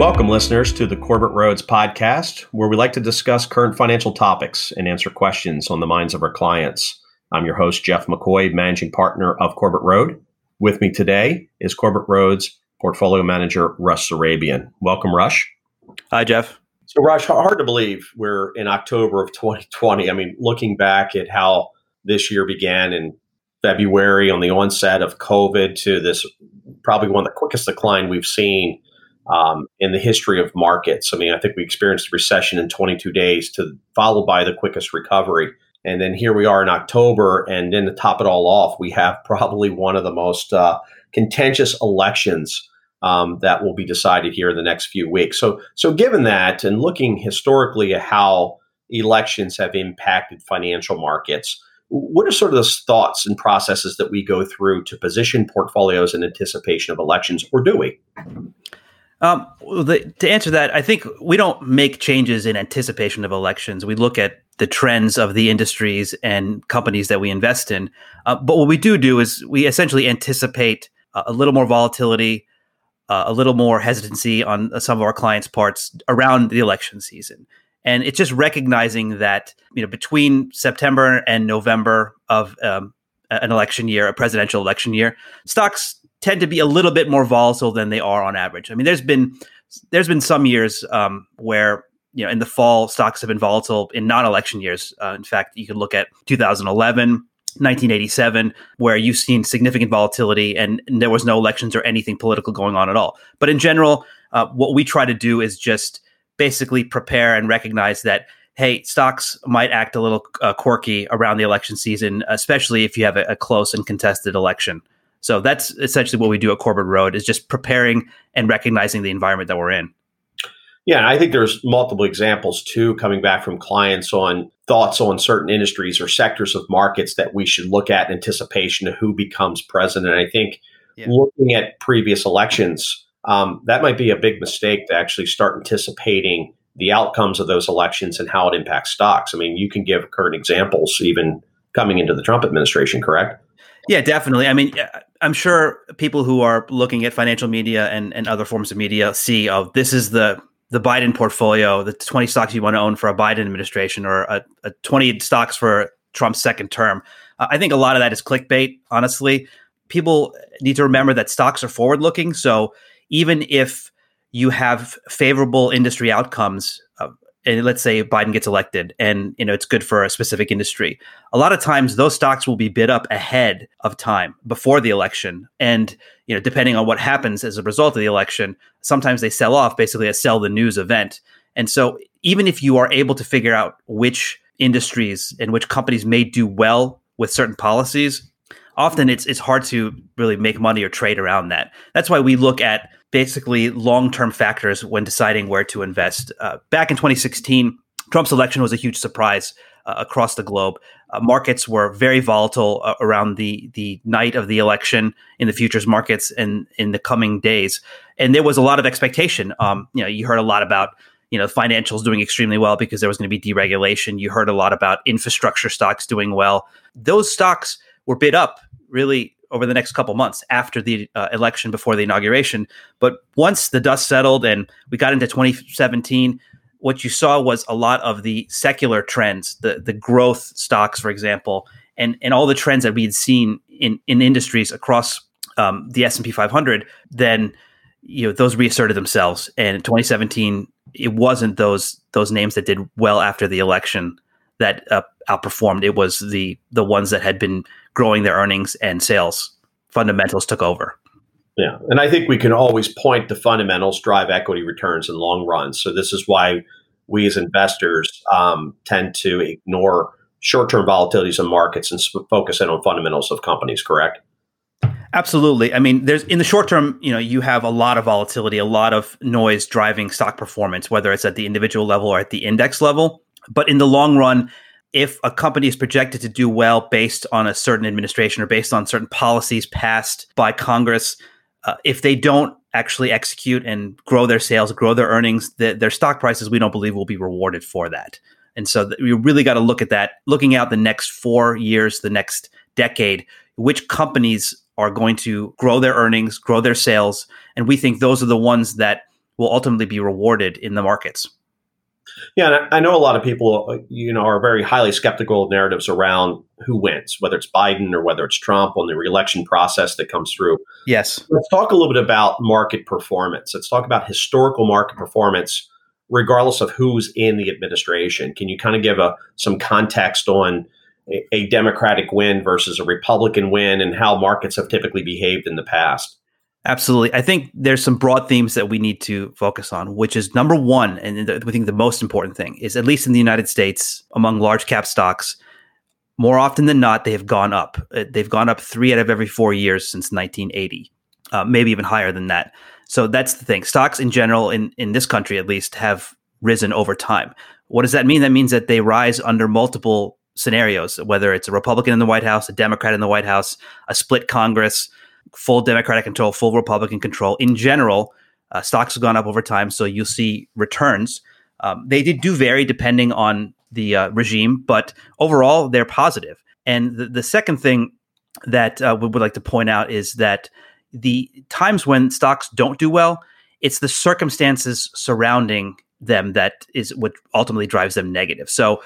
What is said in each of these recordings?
Welcome, listeners, to the Corbett Road's podcast, where we like to discuss current financial topics and answer questions on the minds of our clients. I'm your host, Jeff McCoy, managing partner of Corbett Road. With me today is Corbett Road's portfolio manager, Rush Sarabian. Welcome, Rush. Hi, Jeff. So, Rush, hard to believe we're in October of 2020. I mean, looking back at how this year began in February on the onset of COVID to this probably one of the quickest decline we've seen um, in the history of markets. I mean, I think we experienced a recession in 22 days, to followed by the quickest recovery. And then here we are in October, and then to top it all off, we have probably one of the most uh, contentious elections um, that will be decided here in the next few weeks. So, so given that, and looking historically at how elections have impacted financial markets, what are sort of the thoughts and processes that we go through to position portfolios in anticipation of elections, or do we? Um, the, to answer that, I think we don't make changes in anticipation of elections. We look at the trends of the industries and companies that we invest in. Uh, but what we do do is we essentially anticipate a little more volatility, uh, a little more hesitancy on some of our clients' parts around the election season. And it's just recognizing that you know between September and November of um, an election year, a presidential election year, stocks tend to be a little bit more volatile than they are on average. I mean, there's been there's been some years um, where you know in the fall stocks have been volatile in non-election years. Uh, in fact, you can look at 2011. 1987, where you've seen significant volatility and, there was no elections or anything political going on at all. But in general, uh, what we try to do is just basically prepare and recognize that hey, stocks might act a little uh, quirky around the election season, especially if you have a, a, close and contested election. So that's essentially what we do at Corbett Road is just preparing and recognizing the environment that we're in. Yeah, I think there's multiple examples too coming back from clients on thoughts on certain industries or sectors of markets that we should look at in anticipation of who becomes president. I think yeah. looking at previous elections, um, that might be a big mistake to actually start anticipating the outcomes of those elections and how it impacts stocks. I mean, you can give current examples even coming into the Trump administration, correct? Yeah, definitely. I mean, I'm sure people who are looking at financial media and, and other forms of media see, oh, this is the the Biden portfolio, the 20 stocks you want to own for a Biden administration or a, a 20 stocks for Trump's second term. Uh, I think a lot of that is clickbait, honestly. People need to remember that stocks are forward looking. So even if you have favorable industry outcomes, and let's say Biden gets elected and you know it's good for a specific industry. A lot of times those stocks will be bid up ahead of time before the election and you know depending on what happens as a result of the election, sometimes they sell off basically a sell the news event. And so even if you are able to figure out which industries and which companies may do well with certain policies, often it's it's hard to really make money or trade around that. That's why we look at basically long term factors when deciding where to invest. Uh, back in 2016, Trump's election was a huge surprise uh, across the globe. Uh, markets were very volatile uh, around the the night of the election in the futures markets and in the coming days, and there was a lot of expectation. Um, you know, you heard a lot about you know financials doing extremely well because there was going to be deregulation. You heard a lot about infrastructure stocks doing well. Those stocks were bid up really over the next couple months after the uh, election before the inauguration. But once the dust settled and we got into 2017, what you saw was a lot of the secular trends, the the growth stocks, for example, and and all the trends that we had seen in in industries across um, the S and P 500. Then you know those reasserted themselves, and in 2017, it wasn't those those names that did well after the election that uh, outperformed. It was the the ones that had been growing their earnings and sales. Fundamentals took over. Yeah, and I think we can always point to fundamentals drive equity returns in long runs. So this is why we as investors um, tend to ignore short-term volatilities in markets and focus in on fundamentals of companies. Correct? Absolutely. I mean, there's in the short term, you know, you have a lot of volatility, a lot of noise driving stock performance, whether it's at the individual level or at the index level. But in the long run, if a company is projected to do well based on a certain administration or based on certain policies passed by Congress, uh, if they don't actually execute and grow their sales, grow their earnings, the, their stock prices, we don't believe will be rewarded for that. And so th- we really got to look at that, looking out the next four years, the next decade, which companies are going to grow their earnings, grow their sales. And we think those are the ones that will ultimately be rewarded in the markets. Yeah, and I know a lot of people, uh, you know, are very highly skeptical of narratives around who wins, whether it's Biden or whether it's Trump on the reelection process that comes through. Yes. Let's talk a little bit about market performance. Let's talk about historical market performance, regardless of who's in the administration. Can you kind of give a some context on a, a Democratic win versus a Republican win and how markets have typically behaved in the past? Absolutely. I think there's some broad themes that we need to focus on, which is number one, and we think the most important thing is at least in the United States, among large cap stocks, more often than not, they have gone up. Uh, they've gone up three out of every four years since 1980, uh, maybe even higher than that. So that's the thing. Stocks in general, in, in this country at least, have risen over time. What does that mean? That means that they rise under multiple scenarios, whether it's a Republican in the White House, a Democrat in the White House, a split Congress full Democratic control, full Republican control. In general, uh, stocks have gone up over time, so you'll see returns. Um, they did do vary depending on the uh, regime, but overall, they're positive. And the, the second thing that uh, we would like to point out is that the times when stocks don't do well, it's the circumstances surrounding them that is what ultimately drives them negative. So,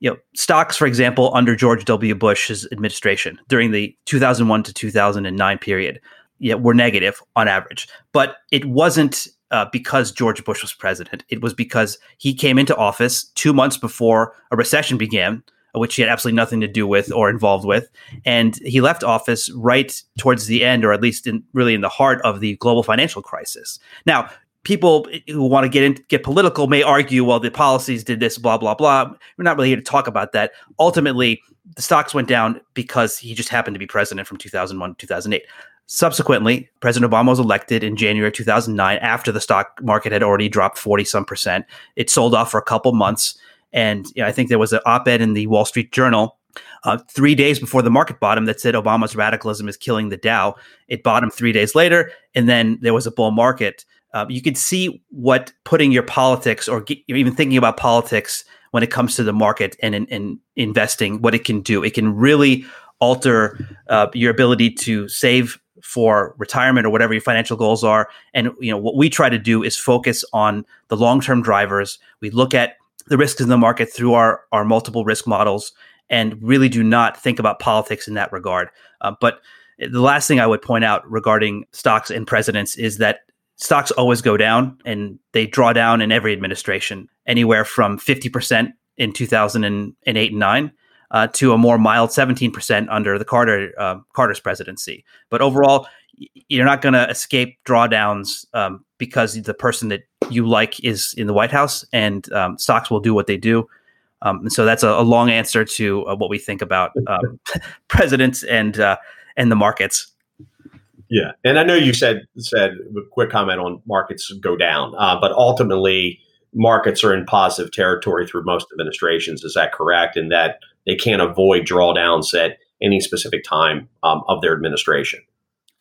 you know, stocks, for example, under George W. Bush's administration during the 2001 to 2009 period, yeah, were negative on average. But it wasn't uh, because George Bush was president. It was because he came into office two months before a recession began, which he had absolutely nothing to do with or involved with, and he left office right towards the end, or at least in really in the heart of the global financial crisis. Now, people who want to get in, get political may argue, well, the policies did this, blah blah blah. We're not really here to talk about that. Ultimately, the stocks went down because he just happened to be president from 2001 to 2008. Subsequently, President Obama was elected in January 2009 after the stock market had already dropped 40 some percent. It sold off for a couple months. And you know, I think there was an op ed in the Wall Street Journal uh, three days before the market bottom that said Obama's radicalism is killing the Dow. It bottomed three days later, and then there was a bull market uh, you can see what putting your politics or get, even thinking about politics when it comes to the market and in, in investing, what it can do. It can really alter uh, your ability to save for retirement or whatever your financial goals are. And you know what we try to do is focus on the long-term drivers. We look at the risks in the market through our our multiple risk models, and really do not think about politics in that regard. Uh, but the last thing I would point out regarding stocks and presidents is that stocks always go down and they draw down in every administration, anywhere from 50% in 2008 and 9 uh, to a more mild 17% under the Carter uh, Carter's presidency. But overall, you're not going to escape drawdowns um, because the person that you like is in the White House, and um, stocks will do what they do. Um, and so that's a, a long answer to uh, what we think about um, presidents and uh, and the markets. Yeah, and I know you said said a quick comment on markets go down, uh, but ultimately markets are in positive territory through most administrations. Is that correct? And that they can't avoid drawdowns at any specific time um, of their administration.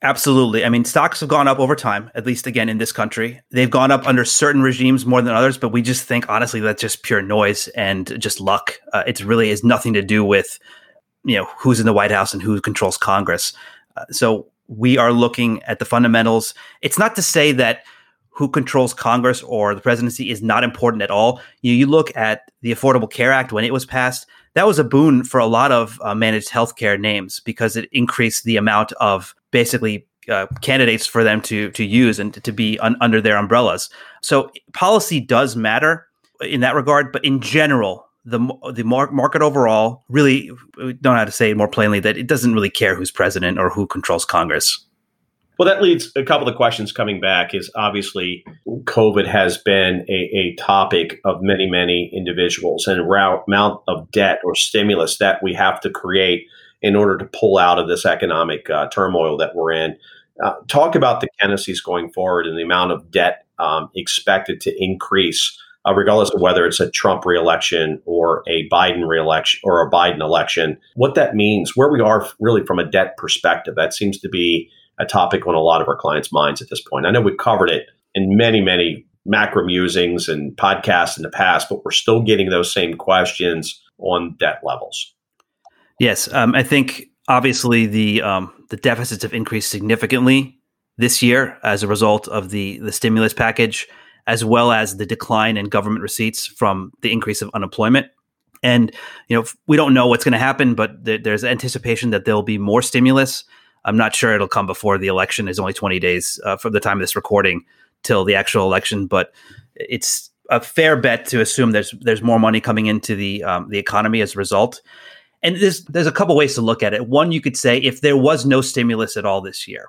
Absolutely. I mean, stocks have gone up over time, at least again in this country. They've gone up under certain regimes more than others, but we just think, honestly, that's just pure noise and just luck. Uh, it really has nothing to do with, you know, who's in the White House and who controls Congress. Uh, so we are looking at the fundamentals. It's not to say that who controls Congress or the presidency is not important at all. You, you look at the Affordable Care Act when it was passed, that was a boon for a lot of uh, managed healthcare names because it increased the amount of basically uh, candidates for them to to use and to, be un- under their umbrellas. So policy does matter in that regard, but in general, the the market overall really don't know how to say it more plainly that it doesn't really care who's president or who controls Congress. Well, that leads a couple of questions coming back. Is obviously COVID has been a, a topic of many many individuals and amount of debt or stimulus that we have to create in order to pull out of this economic uh, turmoil that we're in. Uh, talk about the candidacies going forward and the amount of debt um, expected to increase uh, regardless of whether it's a Trump reelection or a Biden reelection or a Biden election, what that means, where we are really from a debt perspective. That seems to be a topic on a lot of our clients' minds at this point. I know we've covered it in many, many macro musings and podcasts in the past, but we're still getting those same questions on debt levels. Yes, um, I think obviously the um, the deficits have increased significantly this year as a result of the the stimulus package as well as the decline in government receipts from the increase of unemployment. And you know, we don't know what's going to happen, but th- there's anticipation that there'll be more stimulus. I'm not sure it'll come before the election. Is only 20 days uh, from the time of this recording till the actual election, but it's a fair bet to assume there's there's more money coming into the um, the economy as a result. And there's there's a couple ways to look at it. One, you could say if there was no stimulus at all this year,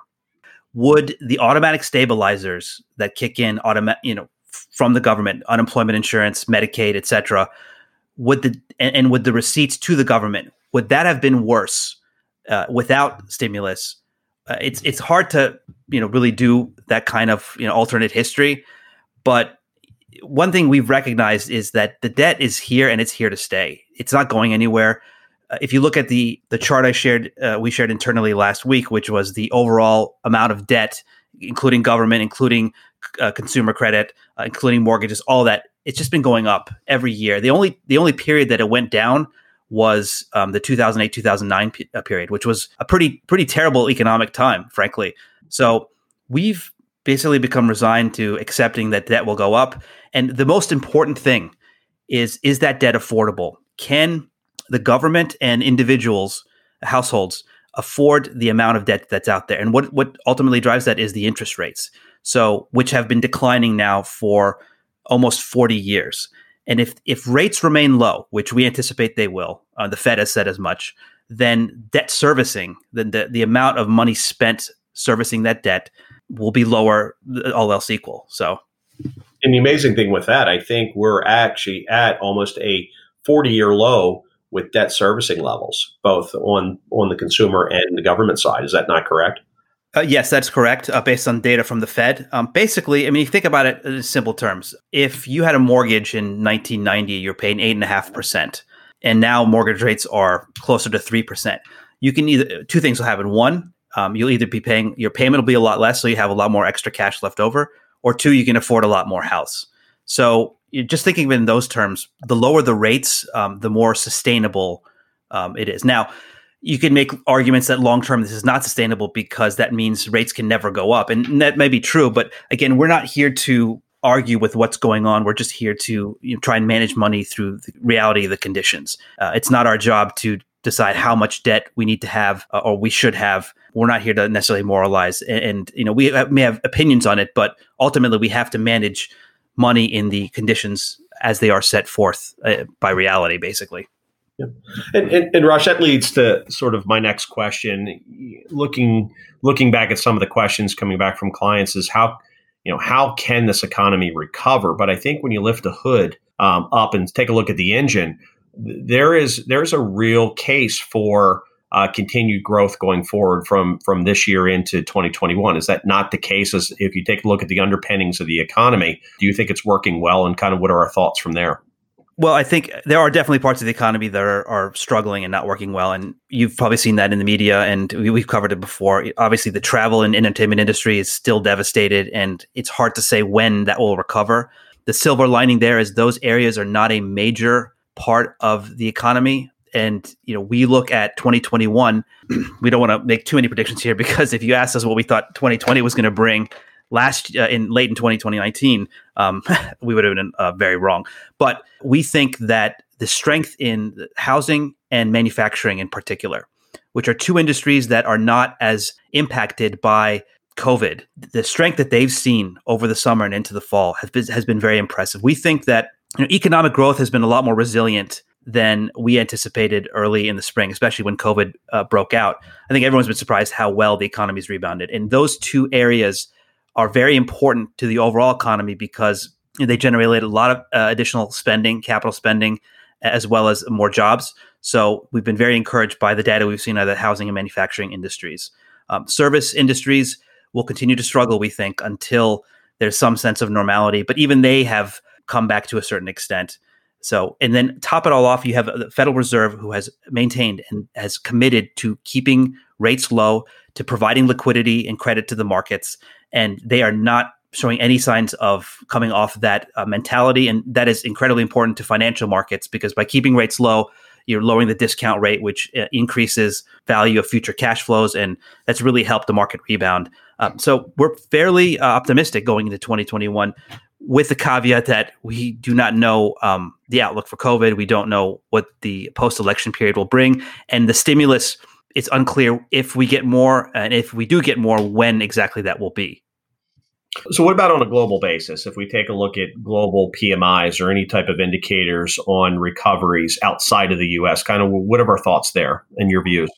would the automatic stabilizers that kick in automatic, you know, from the government, unemployment insurance, Medicaid, etc., would the and, and, would the receipts to the government would that have been worse uh, without stimulus? Uh, it's it's hard to you know really do that kind of you know alternate history, but one thing we've recognized is that the debt is here and it's here to stay. It's not going anywhere. Uh, if you look at the the chart I shared, uh, we shared internally last week, which was the overall amount of debt, including government, including uh, consumer credit, uh, including mortgages, all that. It's just been going up every year. The only the only period that it went down was um, the 2008 2009 p- uh, period, which was a pretty pretty terrible economic time, frankly. So we've basically become resigned to accepting that debt will go up. And the most important thing is is that debt affordable? Can the government and individuals, households, afford the amount of debt that's out there? And what what ultimately drives that is the interest rates. So, which have been declining now for almost 40 years. And if if rates remain low, which we anticipate they will, uh, the Fed has said as much, then debt servicing, then the, the amount of money spent servicing that debt will be lower, all else equal. So, and the amazing thing with that, I think we're actually at almost a 40 year low with debt servicing levels, both on on the consumer and the government side. Is that not correct? Uh, yes, that's correct. Uh, based on data from the Fed, um, basically, I mean, you think about it in simple terms. If you had a mortgage in 1990, you're paying eight and a half percent, and now mortgage rates are closer to three percent. You can either two things will happen. One, um, you'll either be paying your payment will be a lot less, so you have a lot more extra cash left over, or two, you can afford a lot more house. So just thinking of it in those terms, the lower the rates, um, the more sustainable um, it is. Now, you can make arguments that long term this is not sustainable because that means rates can never go up, and that may be true. But again, we're not here to argue with what's going on. We're just here to you know, try and manage money through the reality of the conditions. Uh, it's not our job to decide how much debt we need to have uh, or we should have. We're not here to necessarily moralize, and, and you know we may have opinions on it, but ultimately we have to manage money in the conditions as they are set forth uh, by reality, basically. Yeah. And, and, and Rush, that leads to sort of my next question. Looking looking back at some of the questions coming back from clients is how you know how can this economy recover? But I think when you lift the hood um, up and take a look at the engine, there is there's a real case for uh, continued growth going forward from from this year into 2021. Is that not the case? As if you take a look at the underpinnings of the economy, do you think it's working well? And kind of what are our thoughts from there? Well, I think there are definitely parts of the economy that are, are struggling and not working well, and you've probably seen that in the media, and we, have covered it before. Obviously, the travel and entertainment industry is still devastated, and it's hard to say when that will recover. The silver lining there is those areas are not a major part of the economy and you know we look at 2021 we don't want to make too many predictions here because if you asked us what we thought 2020 was going to bring last uh, in late in 2019 um, we would have been uh, very wrong. But we think that the strength in housing and manufacturing in particular which are two industries that are not as impacted by covid the strength that they've seen over the summer and into the fall has been, has been very impressive. We think that you know, economic growth has been a lot more resilient than we anticipated early in the spring, especially when COVID uh, broke out. I think everyone's been surprised how well the economy's rebounded. And those two areas are very important to the overall economy because they generated a lot of uh, additional spending, capital spending, as well as more jobs. So we've been very encouraged by the data we've seen out of the housing and manufacturing industries. Um, service industries will continue to struggle, we think, until there's some sense of normality. But even they have come back to a certain extent. So, and then top it all off, you have the Federal Reserve who has maintained and has committed to keeping rates low, to providing liquidity and credit to the markets. And they are not showing any signs of coming off that uh, mentality. And that is incredibly important to financial markets because by keeping rates low, you're lowering the discount rate, which uh, increases value of future cash flows. And that's really helped the market rebound. Um, so we're fairly uh, optimistic going into 2021 with the caveat that we do not know um, the outlook for COVID. We don't know what the post election period will bring. And the stimulus, it's unclear if we get more, and if we do get more, when exactly that will be. So, what about on a global basis? If we take a look at global PMIs or any type of indicators on recoveries outside of the US, kind of what are our thoughts there and your views?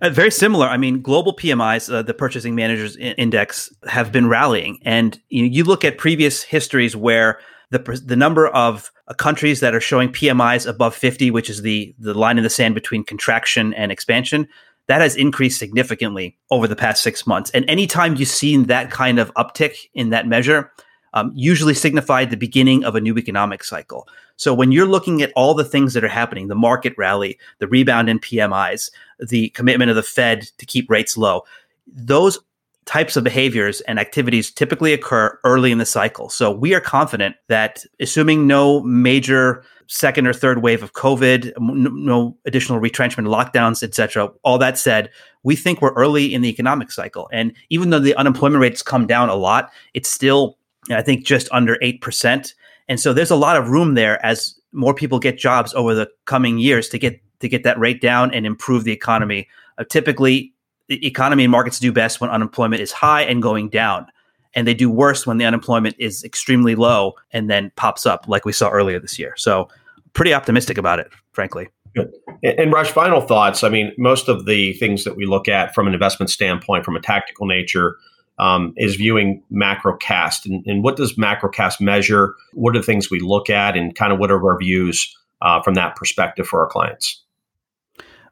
Uh, very similar. I mean, global PMIs, uh, the Purchasing Managers Index, have been rallying, and you, know, you look at previous histories where the the number of uh, countries that are showing PMIs above 50, which is the the line in the sand between contraction and expansion, that has increased significantly over the past six months. And anytime you've seen that kind of uptick in that measure, um, usually signified the beginning of a new economic cycle. So when you're looking at all the things that are happening, the market rally, the rebound in PMIs, the commitment of the Fed to keep rates low, those types of behaviors and activities typically occur early in the cycle. So we are confident that assuming no major second or third wave of COVID, no additional retrenchment, lockdowns, etc. All that said, we think we're early in the economic cycle, and even though the unemployment rates come down a lot, it's still, I think, just under eight percent. And so there's a lot of room there as more people get jobs over the coming years to get to get that rate down and improve the economy. Uh, typically, the economy and markets do best when unemployment is high and going down and they do worse when the unemployment is extremely low and then pops up like we saw earlier this year. So pretty optimistic about it, frankly. Good. And Rush, final thoughts. I mean, most of the things that we look at from an investment standpoint, from a tactical nature, um, is viewing macrocast. And, and, what does macrocast measure? What are the things we look at, and kind of what are our views uh, from that perspective for our clients?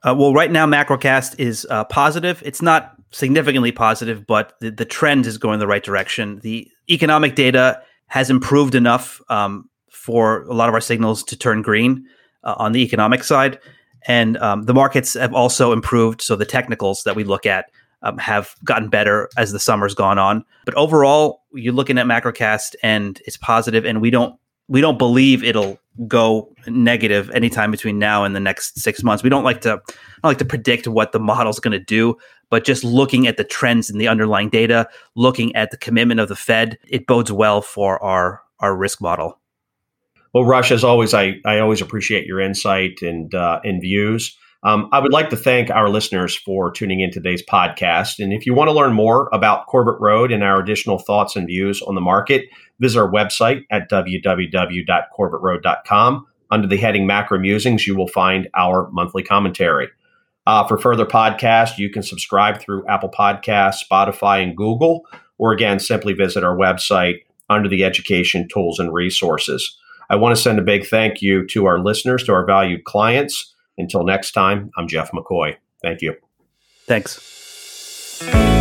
Uh, well, right now, macrocast is uh, positive. It's not significantly positive, but the, the, trend is going the right direction. The economic data has improved enough um, for a lot of our signals to turn green uh, on the economic side. And um, the markets have also improved. So the technicals that we look at um, have gotten better as the summer's gone on. But overall, you're looking at macrocast and it's positive, and we don't we don't believe it'll go negative anytime between now and the next six months. We don't like to don't like to predict what the model's going to do, but just looking at the trends in the underlying data, looking at the commitment of the Fed, it bodes well for our our risk model. Well, Rush, as always, I, I always appreciate your insight and uh, and views. Um, I would like to thank our listeners for tuning in today's podcast. And if you want to learn more about Corbett Road and our additional thoughts and views on the market, visit our website at www.corbettroad.com. Under the heading Macro Musings, you will find our monthly commentary. Uh, for further podcasts, you can subscribe through Apple Podcasts, Spotify, and Google, or again, simply visit our website under the Education Tools and Resources. I want to send a big thank you to our listeners, to our valued clients. Until next time, I'm Jeff McCoy. Thank you. Thanks.